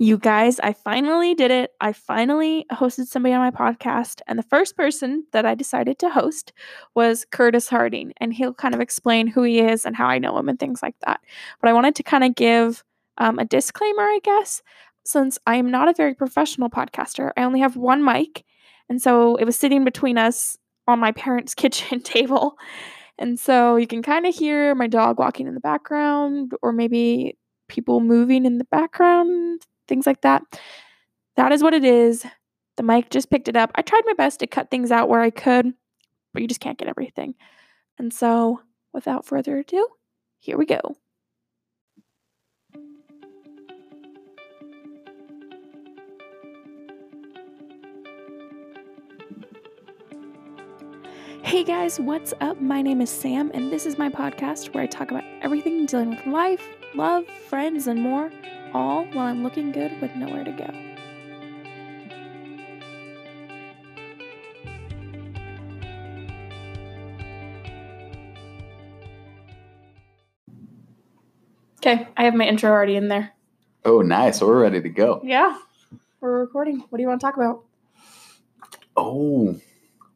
You guys, I finally did it. I finally hosted somebody on my podcast. And the first person that I decided to host was Curtis Harding. And he'll kind of explain who he is and how I know him and things like that. But I wanted to kind of give um, a disclaimer, I guess, since I am not a very professional podcaster. I only have one mic. And so it was sitting between us on my parents' kitchen table. And so you can kind of hear my dog walking in the background or maybe people moving in the background, things like that. That is what it is. The mic just picked it up. I tried my best to cut things out where I could, but you just can't get everything. And so, without further ado, here we go. Hey guys, what's up? My name is Sam, and this is my podcast where I talk about everything dealing with life, love, friends, and more, all while I'm looking good with nowhere to go. Okay, I have my intro already in there. Oh, nice. We're ready to go. Yeah, we're recording. What do you want to talk about? Oh,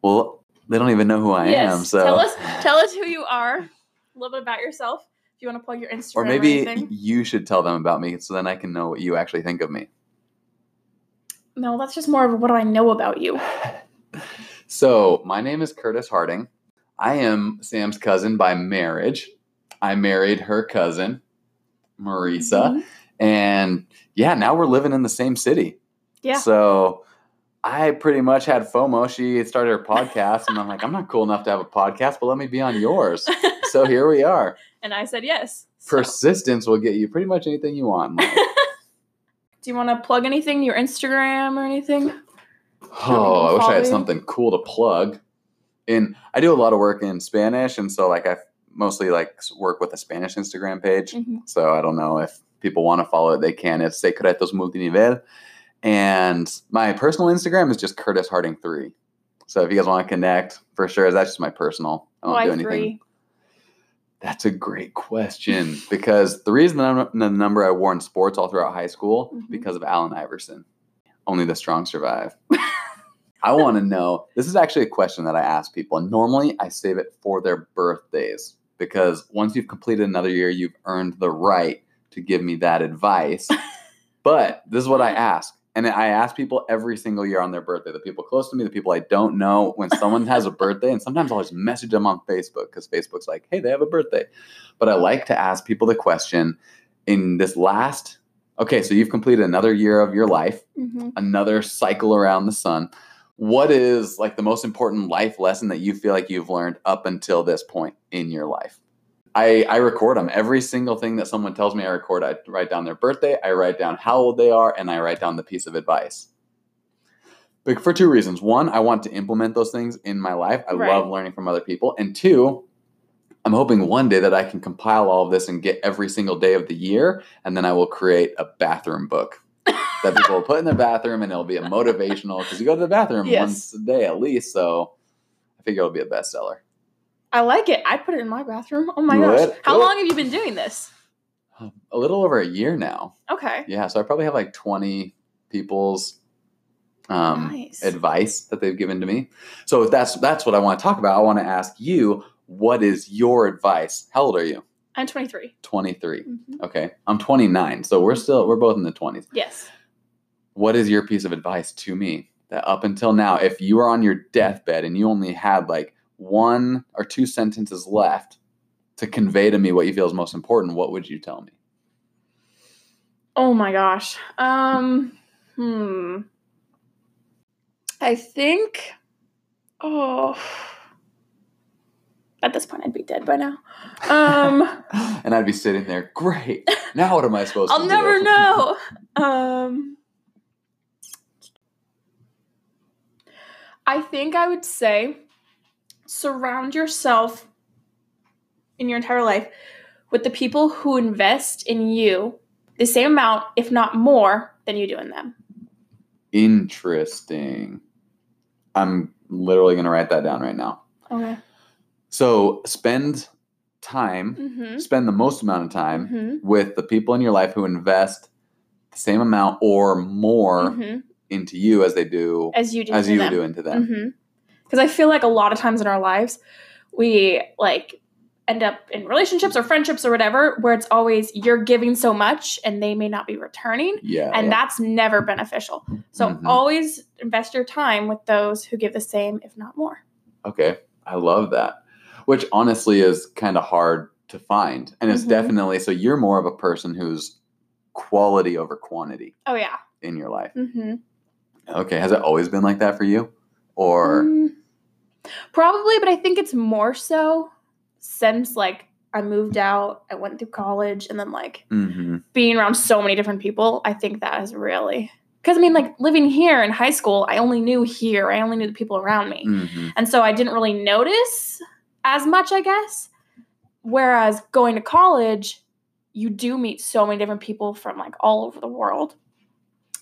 well, they don't even know who I am. So tell us, tell us who you are, a little bit about yourself. You want to plug your Instagram, or maybe anything. you should tell them about me, so then I can know what you actually think of me. No, that's just more of what do I know about you. So my name is Curtis Harding. I am Sam's cousin by marriage. I married her cousin, Marisa, Mhm. and yeah, now we're living in the same city. Yeah. So I pretty much had FOMO. She started her podcast, and I'm like, I'm not cool enough to have a podcast, but let me be on yours. so here we are. and I said yes. So, Persistence will get you pretty much anything you want. do you want to plug anything, your Instagram or anything? oh, I wish I had you? something cool to plug. And I do a lot of work in Spanish, and so like I mostly like work with a Spanish Instagram page. Mhm. So I don't know if people want to follow it, they can. It's Secretos Multinivel. And my personal Instagram is just Curtis Harding three. So if you guys want to connect, for sure, that's just my personal. I don't Why do anything. three? That's a great question because the reason that I'm the number I wore in sports all throughout high school Mhm. because of Allen Iverson. Only the strong survive. I want to know. This is actually a question that I ask people, and normally I save it for their birthdays because once you've completed another year, you've earned the right to give me that advice. but this is what I ask. And I ask people every single year on their birthday, the people close to me, the people I don't know, when someone has a birthday, and sometimes I'll just message them on Facebook because Facebook's like, hey, they have a birthday. But I like to ask people the question in this last, okay, so you've completed another year of your life, Mhm. another cycle around the sun. What is like the most important life lesson that you feel like you've learned up until this point in your life? I, I record them. Every single thing that someone tells me, I record. I write down their birthday, I write down how old they are, and I write down the piece of advice. But for two reasons. One, I want to implement those things in my life. I Right. love learning from other people. And two, I'm hoping one day that I can compile all of this and get every single day of the year, and then I will create a bathroom book that people will put in their bathroom, and it'll be a motivational because you go to the bathroom Yes. once a day at least. So I figure it'll be a bestseller. I like it. I put it in my bathroom. Oh my gosh. How long have you been doing this? A little over a year now. Okay. Yeah, so I probably have like 20 people's um, Nice. advice that they've given to me. So if that's that's what I want to talk about. I want to ask you, what is your advice? How old are you? I'm 23. 23. Mhm. Okay, I'm 29. So we're still we're both in the 20s. Yes. What is your piece of advice to me that up until now, if you were on your deathbed and you only had like one or two sentences left to convey to me what you feel is most important, what would you tell me? Oh my gosh. Um, hmm. I think. Oh. At this point, I'd be dead by now. Um, and I'd be sitting there, great. Now what am I supposed I'll to do? I'll never know. Um, I think I would say surround yourself in your entire life with the people who invest in you the same amount, if not more, than you do in them. Interesting. I'm literally going to write that down right now. Okay. So spend time, Mm-hmm. spend the most amount of time hmm with the people in your life who invest the same amount or more Mhm. into you as they do as you do as you them. do into them. Because I feel like a lot of times in our lives, we like end up in relationships or friendships or whatever, where it's always you're giving so much and they may not be returning. Yeah. And yeah. that's never beneficial. So Mhm. always invest your time with those who give the same, if not more. Okay. I love that. Which honestly is kind of hard to find. And it's Mhm. definitely so you're more of a person who's quality over quantity Oh, yeah. in your life. Mm-hmm. Okay. Has it always been like that for you? Or Mm, probably, but I think it's more so since like I moved out, I went through college, and then like Mhm. being around so many different people, I think that has really. Because I mean, like living here in high school, I only knew here, I only knew the people around me. Mhm. And so I didn't really notice as much, I guess. Whereas going to college, you do meet so many different people from like all over the world.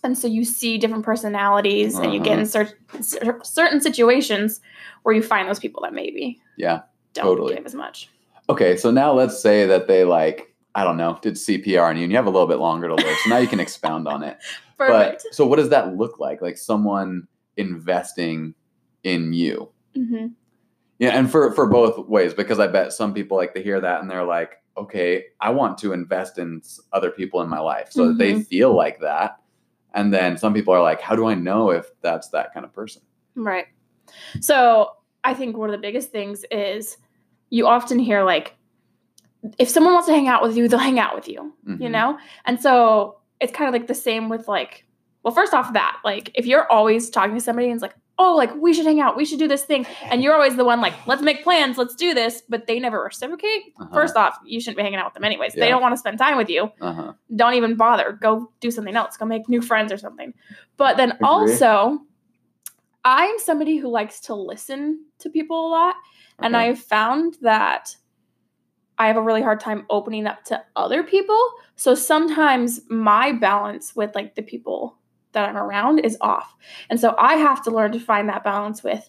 And so you see different personalities and you get in cer- cer- certain situations where you find those people that maybe Yeah, don't totally. give as much. Okay, so now let's say that they like, I don't know, did CPR on you and you have a little bit longer to live. So now you can expound on it. Perfect. But so what does that look like? Like someone investing in you. hmm Yeah, and for for both ways, because I bet some people like to hear that and they're like, okay, I want to invest in other people in my life so that they feel like that. And then some people are like, how do I know if that's that kind of person? Right. So I think one of the biggest things is you often hear like, if someone wants to hang out with you, they'll hang out with you, you Mhm. know? And so it's kind of like the same with like, well, first off that, like if you're always talking to somebody and it's like, oh, like we should hang out, we should do this thing, and you're always the one like, let's make plans, let's do this, but they never reciprocate. Uh-huh. First off, you shouldn't be hanging out with them anyways. Yeah. They don't want to spend time with you Uh-huh. don't even bother. Go do something else. Go make new friends or something. But then Agree. also, I'm somebody who likes to listen to people a lot. And I've found that I have a really hard time opening up to other people. So sometimes my balance with like the people that I'm around is off. And so I have to learn to find that balance with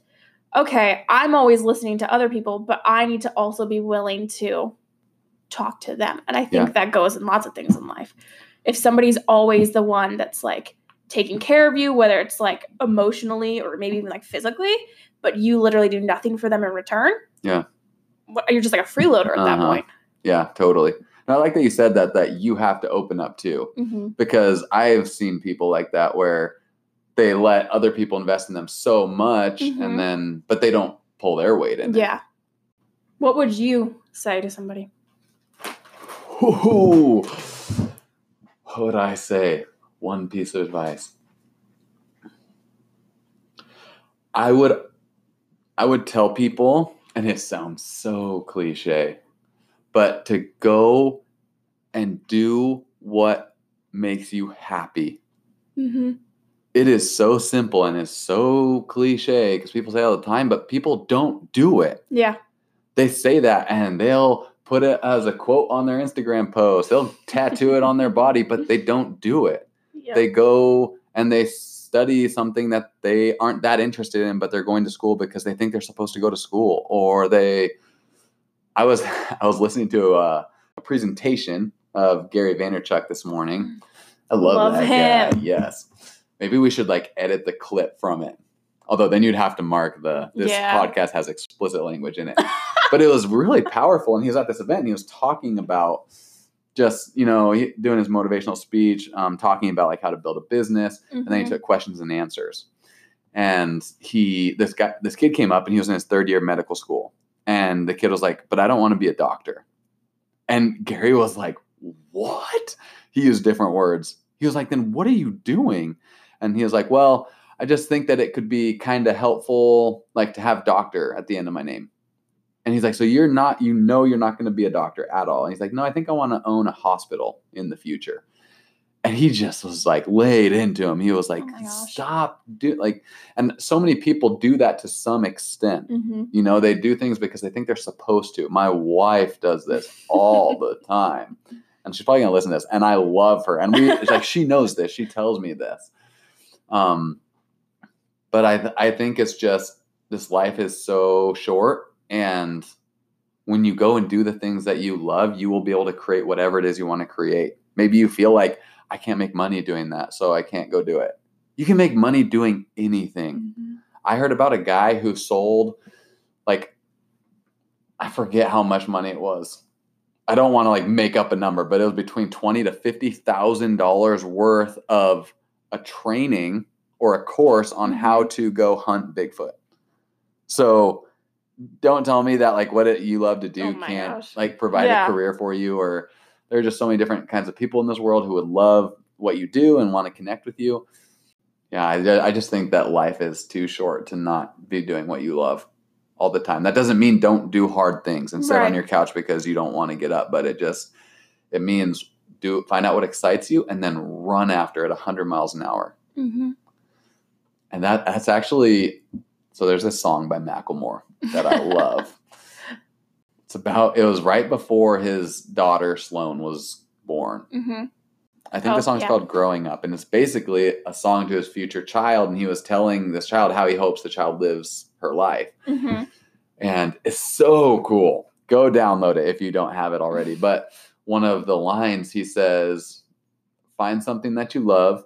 okay, I'm always listening to other people, but I need to also be willing to talk to them. And I think Yeah. that goes in lots of things in life. If somebody's always the one that's like taking care of you, whether it's like emotionally or maybe even like physically, but you literally do nothing for them in return. Yeah. You're just like a freeloader at that Uh-huh. point. Yeah, totally. And I like that you said that that you have to open up too. Mm-hmm. because I've seen people like that where they let other people invest in them so much Mhm. and then but they don't pull their weight in. it. Yeah. What would you say to somebody? Ooh. What would I say? One piece of advice. I would I would tell people, and it sounds so cliche, but to go and do what makes you happy. Mm-hmm. It is so simple and it's so cliche because people say all the time, but people don't do it. Yeah. They say that and they'll put it as a quote on their Instagram post. They'll tattoo it on their body, but they don't do it. Yeah. They go and they study something that they aren't that interested in, but they're going to school because they think they're supposed to go to school. Or they, I was, I was listening to a, a presentation of Gary Vaynerchuk this morning. I love, Love that guy. him. Yes, maybe we should like edit the clip from it. Although then you'd have to mark the this Yeah. podcast has explicit language in it. but it was really powerful, and he was at this event and he was talking about just you know he, doing his motivational speech, um, talking about like how to build a business, and then he Mhm. took questions and answers. And he this guy this kid came up and he was in his third year of medical school, and the kid was like, "But I don't want to be a doctor." And Gary was like, "What?" He used different words. He was like, "Then what are you doing?" And he was like, "Well." I just think that it could be kind of helpful, like to have doctor at the end of my name. And he's like, so you're not, you know, you're not going to be a doctor at all. And he's like, no, I think I want to own a hospital in the future. And he just was like laid into him. He was like, Oh stop, do like, and so many people do that to some extent. Mhm. You know, they do things because they think they're supposed to. My wife does this all the time. And she's probably gonna listen to this. And I love her. And we like she knows this. She tells me this. Um, but I th- I think it's just this life is so short. And when you go and do the things that you love, you will be able to create whatever it is you want to create. Maybe you feel like I can't make money doing that, so I can't go do it. You can make money doing anything. Mhm. I heard about a guy who sold like I forget how much money it was. I don't want to like make up a number, but it was between twenty to fifty thousand dollars worth of a training or a course on how to go hunt Bigfoot. So don't tell me that like what it, you love to do Oh can't gosh. like provide Yeah. a career for you or there are just so many different kinds of people in this world who would love what you do and want to connect with you. Yeah, I, I just think that life is too short to not be doing what you love all the time. That doesn't mean don't do hard things and sit on your couch because you don't want to get up, but it just it means do find out what excites you and then run after it 100 miles an hour. Mhm. And that that's actually so there's this song by Macklemore that I love. It's about it was right before his daughter Sloane was born. Mhm. I think Oh, the song's yeah. called Growing Up, and it's basically a song to his future child. And he was telling this child how he hopes the child lives her life. Mhm. And it's so cool. Go download it if you don't have it already. But one of the lines he says, find something that you love.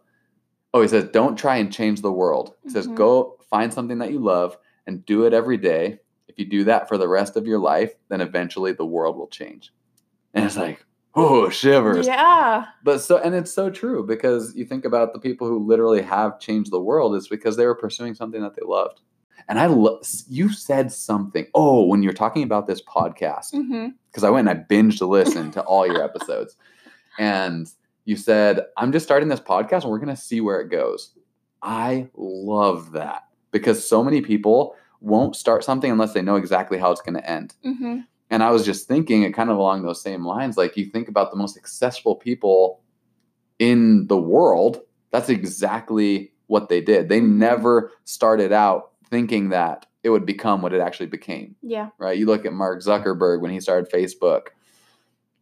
Oh, he says, don't try and change the world. He says, Mhm. go find something that you love and do it every day. If you do that for the rest of your life, then eventually the world will change. And it's like, oh, shivers. Yeah. But so, and it's so true because you think about the people who literally have changed the world, it's because they were pursuing something that they loved. And I love, you said something. Oh, when you're talking about this podcast, mm-hmm. because I went and I binged to listen to all your episodes. And you said, I'm just starting this podcast and we're going to see where it goes. I love that because so many people won't start something unless they know exactly how it's going to end. Mhm. And I was just thinking it kind of along those same lines. Like you think about the most successful people in the world, that's exactly what they did. They Mhm. never started out thinking that it would become what it actually became Yeah. right? You look at Mark Zuckerberg when he started Facebook,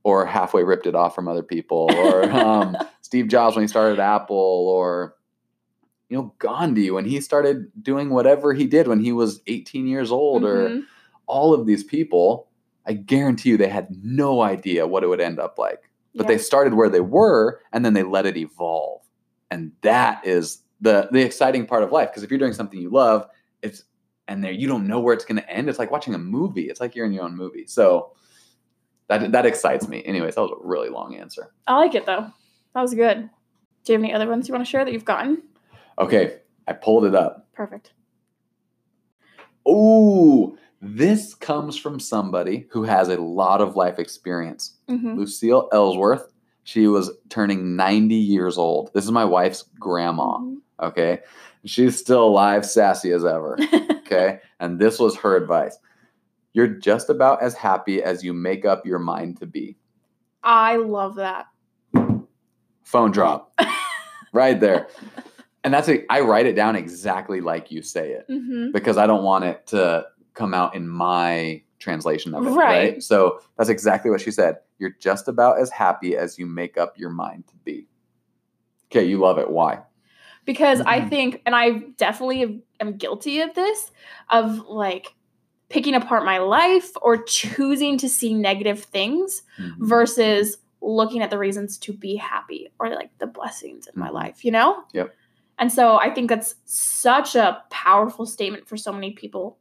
or halfway ripped it off from other people, or um, Steve Jobs when he started Apple, or you know Gandhi when he started doing whatever he did when he was 18 years old, or Mhm. all of these people. I guarantee you they had no idea what it would end up like, but they started where they were and then they let it evolve, and that is the the exciting part of life. Because if you're doing something you love, it's and there you don't know where it's going to end. It's like watching a movie. It's like you're in your own movie. So that that excites me. Anyways, that was a really long answer. I like it though. That was good. Do you have any other ones you want to share that you've gotten? Okay, I pulled it up. Perfect. Ooh, this comes from somebody who has a lot of life experience. Mhm. Lucille Ellsworth. She was turning 90 years old. This is my wife's grandma. Mhm. Okay. She's still alive, sassy as ever. Okay. and this was her advice You're just about as happy as you make up your mind to be. I love that. Phone drop right there. And that's a, I write it down exactly like you say it hmm because I don't want it to come out in my translation of it. Right. Right. So that's exactly what she said. You're just about as happy as you make up your mind to be. Okay. You love it. Why? Because I Mhm. think, and I definitely am guilty of this, of like picking apart my life or choosing to see negative things Mhm. versus looking at the reasons to be happy or like the blessings in my Mhm. life, you know? Yep. And so I think that's such a powerful statement for so many people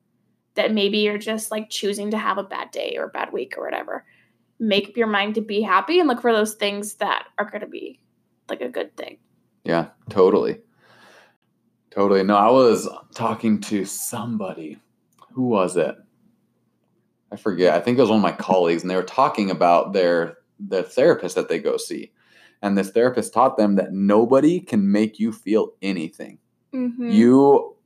that maybe you're just like choosing to have a bad day or a bad week or whatever. Make up your mind to be happy and look for those things that are going to be like a good thing. Yeah, totally. Totally. No, I was talking to somebody. Who was it? I forget. I think it was one of my colleagues, and they were talking about their their therapist that they go see. And this therapist taught them that nobody can make you feel anything. Mm-hmm. You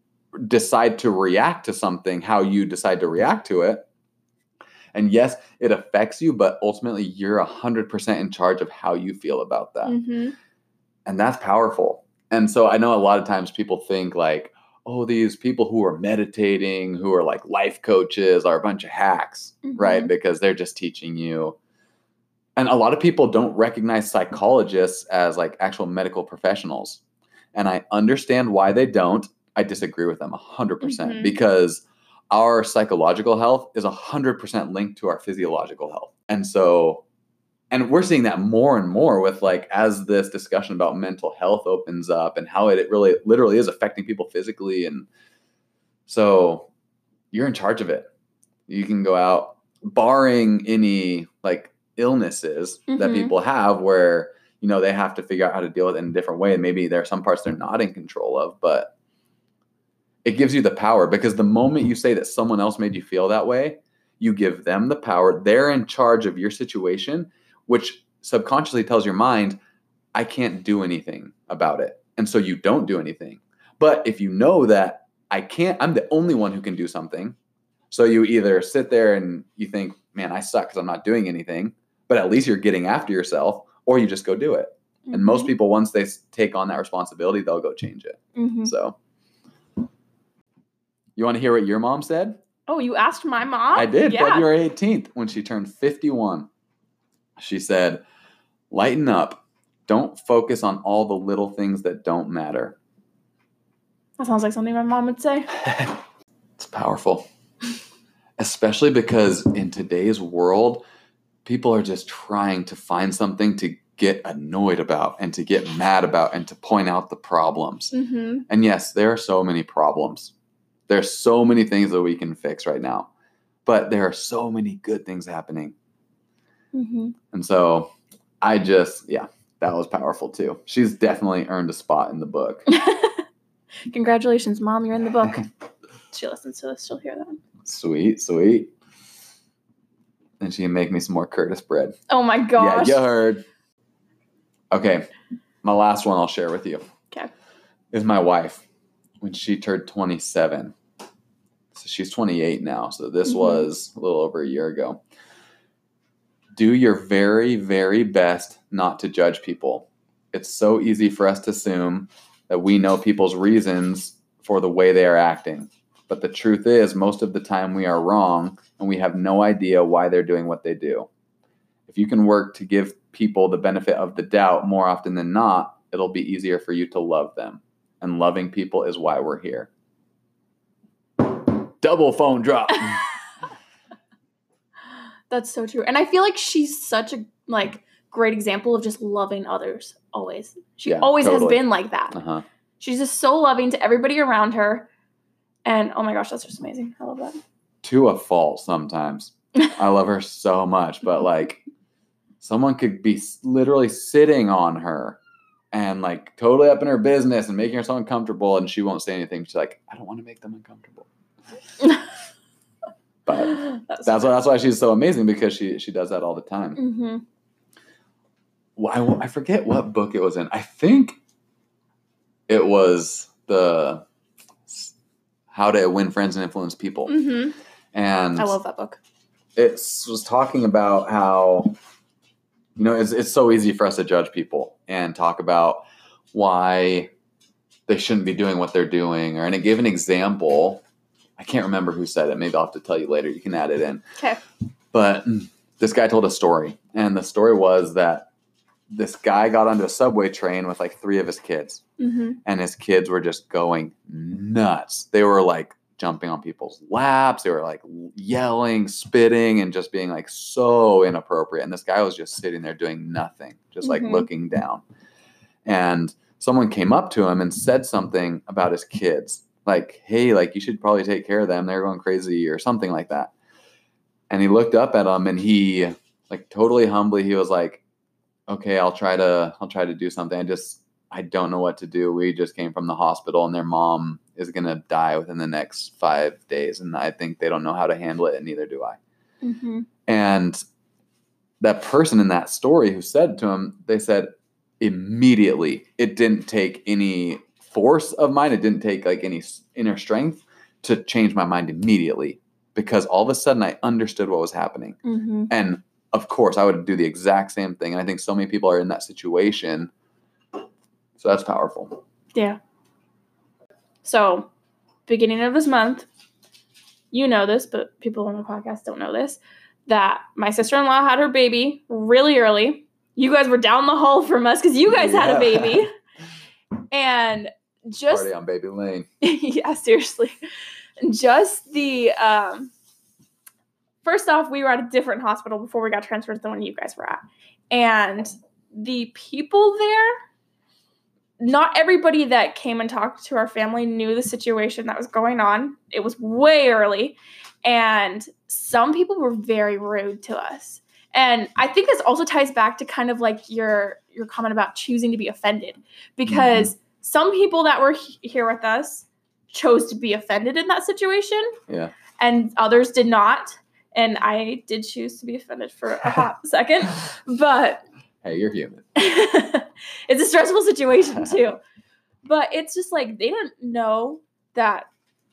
decide to react to something how you decide to react to it. And yes, it affects you, but ultimately you're 100% in charge of how you feel about that hmm and that's powerful and so i know a lot of times people think like oh these people who are meditating who are like life coaches are a bunch of hacks right Mhm. because they're just teaching you and a lot of people don't recognize psychologists as like actual medical professionals. And i understand why they don't. I disagree with them 100% Mhm. because our psychological health is 100% linked to our physiological health. And so and we're seeing that more and more with like as this discussion about mental health opens up and how it really literally is affecting people physically and so you're in charge of it. You can go out barring any like illnesses that Mhm. people have where you know they have to figure out how to deal with it in a different way. And maybe there are some parts they're not in control of but it gives you the power because the moment you say that someone else made you feel that way you give them the power. They're in charge of your situation which subconsciously tells your mind i can't do anything about it. And so you don't do anything. But if you know that i can't i'm the only one who can do something. So you either sit there and you think man i suck because i'm not doing anything but at least you're getting after yourself or you just go do it and most people once they take on that responsibility they'll go change it hmm so you want to hear what your mom said Oh, you asked my mom? I did Yeah. February 18th when she turned 51. She said, Lighten up. Don't focus on all the little things that don't matter. That sounds like something my mom would say. It's powerful. Especially because in today's world, people are just trying to find something to get annoyed about and to get mad about and to point out the problems. Mm-hmm. And yes, there are so many problems. There's so many things that we can fix right now. But there are so many good things happening. Mm-hmm. And so I just, yeah, that was powerful too. She's definitely earned a spot in the book. Congratulations, mom. You're in the book. she listens to this. She'll hear that. sweet, sweet. And she can make me some more Curtis bread. Oh my gosh. Yeah, you heard. Okay, my last one I'll share with you. 'Kay. Is my wife when she turned 27. So she's 28 now. So this Mhm. was a little over a year ago. Do your very, very best not to judge people. It's so easy for us to assume that we know people's reasons for the way they are acting. But the truth is, most of the time we are wrong and we have no idea why they're doing what they do. If you can work to give people the benefit of the doubt more often than not, it'll be easier for you to love them. And loving people is why we're here. Double phone drop. That's so true. And I feel like she's such a like great example of just loving others always. She Yeah, always totally. has been like that. Uh-huh. She's just so loving to everybody around her. And oh my gosh, that's just amazing. I love that. To a fault sometimes. I love her so much, but like someone could be literally sitting on her and like totally up in her business and making her so uncomfortable and she won't say anything. She's like, I don't want to make them uncomfortable. But that's That's why that's why she's so amazing because she she does that all the time. hmm Well, I, I forget what book it was in. I think it was the How to Win Friends and Influence People. hmm And I love that book. it was talking about how you know it's, it's so easy for us to judge people and talk about why they shouldn't be doing what they're doing. Or and it gave an example. I can't remember who said it. Maybe i'll have to tell you later. You can add it in. Okay. but this guy told a story. And the story was that this guy got onto a subway train with like three of his kids hmm and his kids were just going nuts. They were like jumping on people's laps. They were like yelling, spitting, and just being like so inappropriate. And this guy was just sitting there doing nothing, just like Mhm. looking down. And someone came up to him and said something about his kids, like, "Hey, like you should probably take care of them. They're going crazy," or something like that. And he looked up at him and he, like, totally humbly, he was like, "Okay, I'll try to, I'll try to do something. I just." I don't know what to do. We just came from the hospital and their mom is going to die within the next five days. And I think they don't know how to handle it, and neither do I. hmm And that person in that story who said to him, they said immediately, it didn't take any force of mine, it didn't take like any inner strength to change my mind immediately because all of a sudden I understood what was happening. hmm And of course, I would do the exact same thing. And I think so many people are in that situation. So that's powerful. Yeah. So, beginning of this month, you know this, but people on the podcast don't know this, that my sister in law had her baby really early. You guys were down the hall from us because you guys had a baby. And just Party on Baby Lane. yeah, seriously. Just the um first off, we were at a different hospital before we got transferred to the one you guys were at. and the people there not everybody that came and talked to our family knew the situation that was going on. It was way early, and some people were very rude to us. And I think this also ties back to kind of like your your comment about choosing to be offended because mm-hmm. some people that were he- here with us chose to be offended in that situation. Yeah. And others did not. And I did choose to be offended for a hot second. But hey, you're human. it's a stressful situation too. but it's just like they didn't know that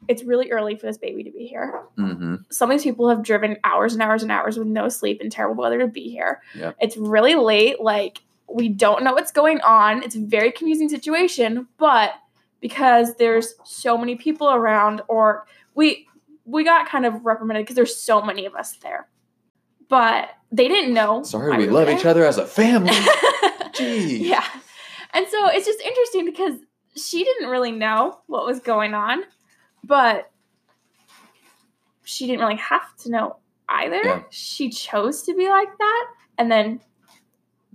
it's really early for this baby to be here. Mm-hmm. Some of these people have driven hours and hours and hours with no sleep and terrible weather to be here. Yep. It's really late. Like we don't know what's going on. It's a very confusing situation, but because there's so many people around, or we we got kind of reprimanded because there's so many of us there. But they didn't know. Sorry, we love there. each other as a family. Jeez. Yeah. And so it's just interesting because she didn't really know what was going on, but she didn't really have to know either. Yeah. She chose to be like that. And then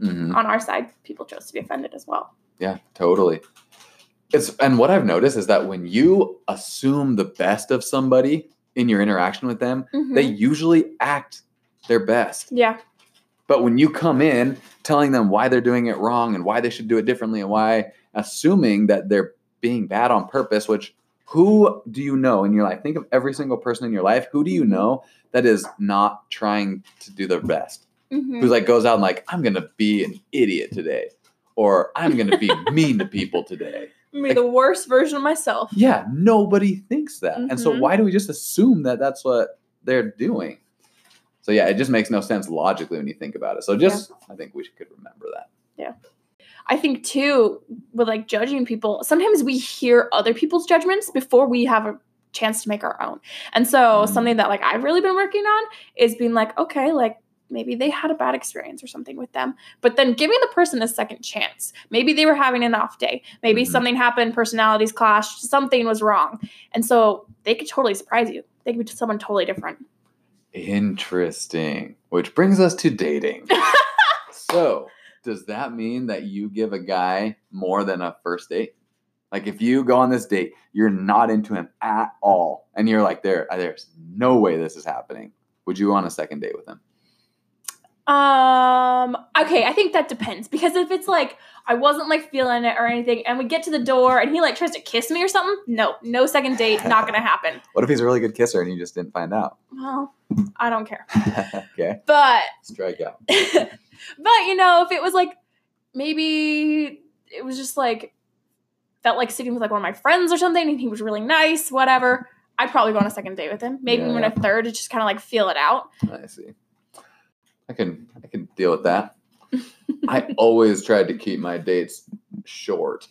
mm-hmm. on our side, people chose to be offended as well. Yeah, totally. It's and what I've noticed is that when you assume the best of somebody in your interaction with them, mm-hmm. they usually act their best. Yeah. But when you come in telling them why they're doing it wrong and why they should do it differently and why assuming that they're being bad on purpose, which who do you know in your life? Think of every single person in your life. Who do you know that is not trying to do their best? Mm-hmm. Who's like goes out and like, I'm gonna be an idiot today, or I'm gonna be mean to people today. Be like, the worst version of myself. Yeah, nobody thinks that. Mm-hmm. And so why do we just assume that that's what they're doing? So yeah, it just makes no sense logically when you think about it. So just yeah. I think we could remember that. Yeah. I think too with like judging people, sometimes we hear other people's judgments before we have a chance to make our own. And so mm-hmm. something that like I've really been working on is being like, okay, like maybe they had a bad experience or something with them, but then giving the person a second chance. Maybe they were having an off day. Maybe mm-hmm. something happened, personalities clashed, something was wrong. And so they could totally surprise you. They could be someone totally different. Interesting. Which brings us to dating. so, does that mean that you give a guy more than a first date? Like if you go on this date, you're not into him at all, and you're like, there, there's no way this is happening. Would you go on a second date with him? Um. Okay, I think that depends because if it's like I wasn't like feeling it or anything, and we get to the door and he like tries to kiss me or something, no, no second date, not gonna happen. what if he's a really good kisser and you just didn't find out? Well, I don't care. okay. But strike out. but you know, if it was like maybe it was just like felt like sitting with like one of my friends or something, and he was really nice, whatever. I'd probably go on a second date with him. Maybe yeah, even yeah. a third to just kind of like feel it out. I see. I can I can deal with that. I always tried to keep my dates short.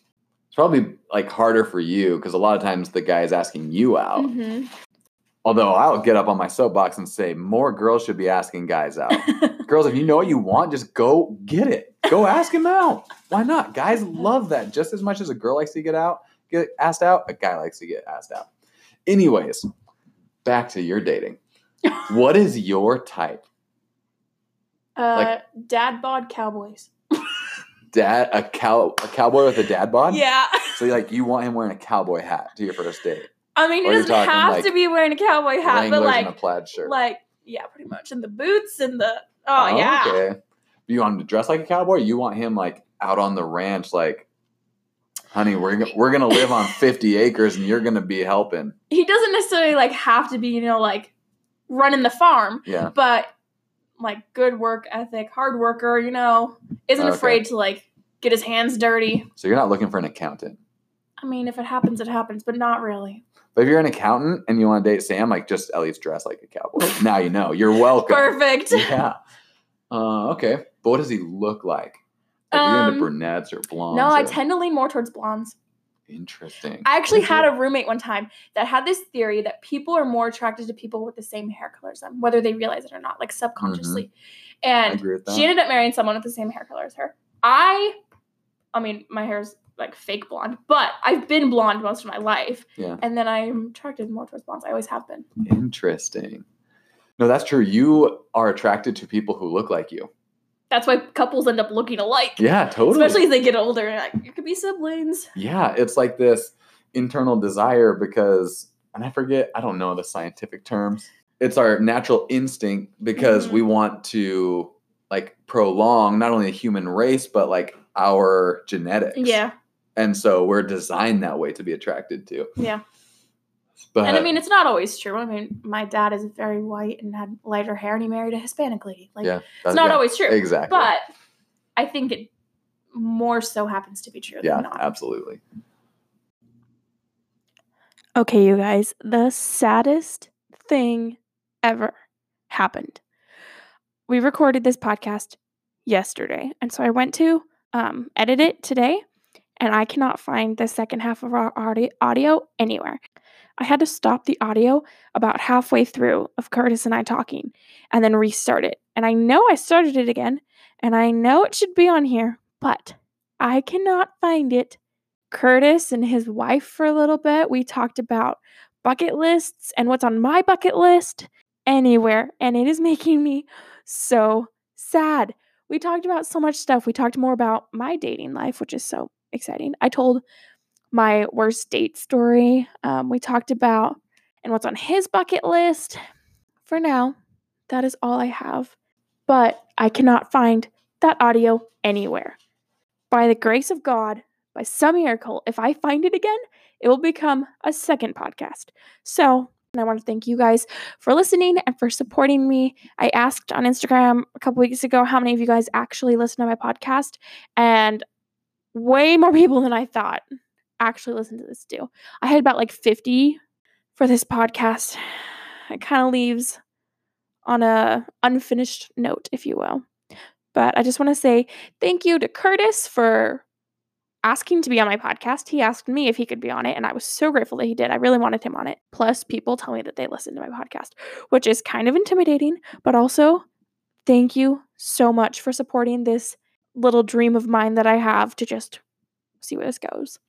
It's probably like harder for you because a lot of times the guy is asking you out. Mm-hmm. Although I'll get up on my soapbox and say more girls should be asking guys out. girls, if you know what you want, just go get it. Go ask him out. Why not? Guys love that just as much as a girl likes to get out, get asked out. A guy likes to get asked out. Anyways, back to your dating. what is your type? Uh, like, dad bod cowboys. dad a cow a cowboy with a dad bod? Yeah. So like you want him wearing a cowboy hat to your first date? I mean, he doesn't have like to be wearing a cowboy hat, Wranglers but like a plaid shirt. like yeah, pretty much, and the boots and the oh, oh yeah. Okay. You want him to dress like a cowboy? you want him like out on the ranch, like, honey, we're we're gonna live on fifty acres, and you're gonna be helping. He doesn't necessarily like have to be, you know, like running the farm. Yeah. But like good work ethic, hard worker, you know, isn't okay. afraid to like get his hands dirty. So you're not looking for an accountant. I mean, if it happens, it happens, but not really. But if you're an accountant and you want to date Sam, like just at least dress like a cowboy. now you know. You're welcome. Perfect. Yeah. Uh, okay. But what does he look like? Like um, you're into brunettes or blondes? No, or... I tend to lean more towards blondes. Interesting. I actually had a roommate one time that had this theory that people are more attracted to people with the same hair color as them, whether they realize it or not, like subconsciously. Mm-hmm. And she ended up marrying someone with the same hair color as her. I, I mean, my hair's like fake blonde, but I've been blonde most of my life. Yeah. And then I'm attracted more towards blondes. I always have been. Interesting. No, that's true. You are attracted to people who look like you. That's why couples end up looking alike. Yeah, totally. Especially as they get older. Like, you could be siblings. yeah, it's like this internal desire because, and I forget, I don't know the scientific terms. It's our natural instinct because Mhm. we want to like prolong not only the human race, but like our genetics. Yeah. And so we're designed that way to be attracted to. Yeah. But and I mean, it's not always true. I mean, my dad is very white and had lighter hair, and he married a Hispanic lady. Like, yeah, it's that's- not yeah, always true. exactly. But I think it more so happens to be true yeah, than not. absolutely. Okay, you guys, the saddest thing ever happened. We recorded this podcast yesterday, and so I went to um, edit it today, and I cannot find the second half of our audi- audio anywhere. I had to stop the audio about halfway through of Curtis and I talking and then restart it. And I know I started it again, and I know it should be on here, but I cannot find it Curtis and his wife for a little bit. We talked about bucket lists and what's on my bucket list anywhere, and it is making me so sad. We talked about so much stuff. We talked more about my dating life, which is so exciting. I told my worst date story. Um, we talked about and what's on his bucket list. For now, that is all I have. But I cannot find that audio anywhere. By the grace of God, by some miracle, if I find it again, it will become a second podcast. So, I want to thank you guys for listening and for supporting me. I asked on Instagram a couple weeks ago how many of you guys actually listen to my podcast, and way more people than I thought actually listen to this too. I had about like 50 for this podcast. It kind of leaves on a unfinished note, if you will. But I just want to say thank you to Curtis for asking to be on my podcast. He asked me if he could be on it, and I was so grateful that he did. I really wanted him on it. Plus, people tell me that they listen to my podcast, which is kind of intimidating, but also thank you so much for supporting this little dream of mine that I have to just see where this goes.